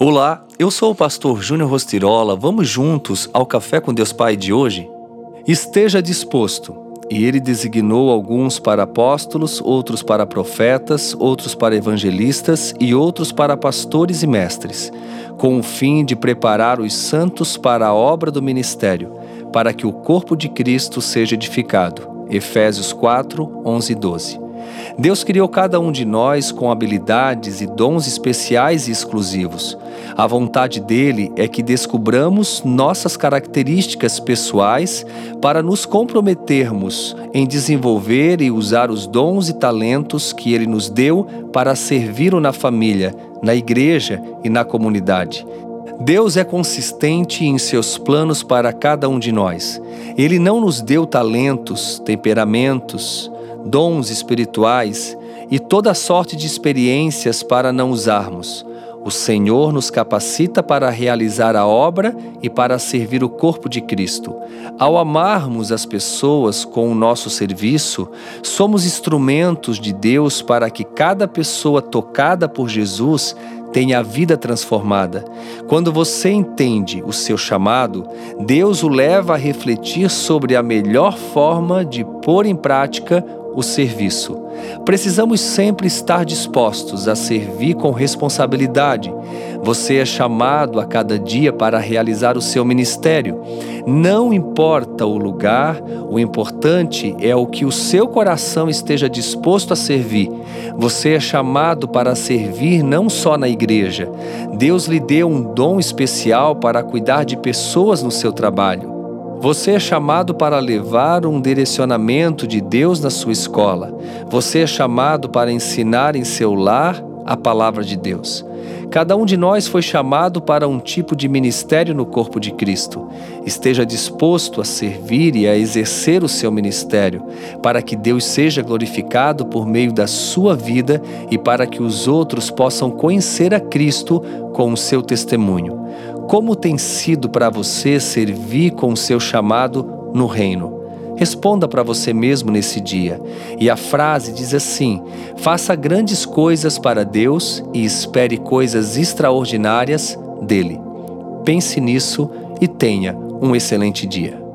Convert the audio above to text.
Olá, eu sou o pastor Júnior Rostirola. Vamos juntos ao Café com Deus Pai de hoje? Esteja disposto. E ele designou alguns para apóstolos, outros para profetas, outros para evangelistas e outros para pastores e mestres, com o fim de preparar os santos para a obra do ministério, para que o corpo de Cristo seja edificado. Efésios 4, 11 e 12. Deus criou cada um de nós com habilidades e dons especiais e exclusivos. A vontade dele é que descubramos nossas características pessoais para nos comprometermos em desenvolver e usar os dons e talentos que ele nos deu para servir na família, na igreja e na comunidade. Deus é consistente em seus planos para cada um de nós. Ele não nos deu talentos, temperamentos, dons espirituais e toda sorte de experiências para não usarmos. O Senhor nos capacita para realizar a obra e para servir o corpo de Cristo. Ao amarmos as pessoas com o nosso serviço, somos instrumentos de Deus para que cada pessoa tocada por Jesus tenha a vida transformada. Quando você entende o seu chamado, Deus o leva a refletir sobre a melhor forma de pôr em prática o serviço. Precisamos sempre estar dispostos a servir com responsabilidade. Você é chamado a cada dia para realizar o seu ministério. Não importa o lugar, o importante é o que o seu coração esteja disposto a servir. Você é chamado para servir não só na igreja. Deus lhe deu um dom especial para cuidar de pessoas no seu trabalho. Você é chamado para levar um direcionamento de Deus na sua escola. Você é chamado para ensinar em seu lar a palavra de Deus. Cada um de nós foi chamado para um tipo de ministério no corpo de Cristo. Esteja disposto a servir e a exercer o seu ministério, para que Deus seja glorificado por meio da sua vida e para que os outros possam conhecer a Cristo com o seu testemunho. Como tem sido para você servir com o seu chamado no reino? Responda para você mesmo nesse dia. E a frase diz assim: faça grandes coisas para Deus e espere coisas extraordinárias dele. Pense nisso e tenha um excelente dia.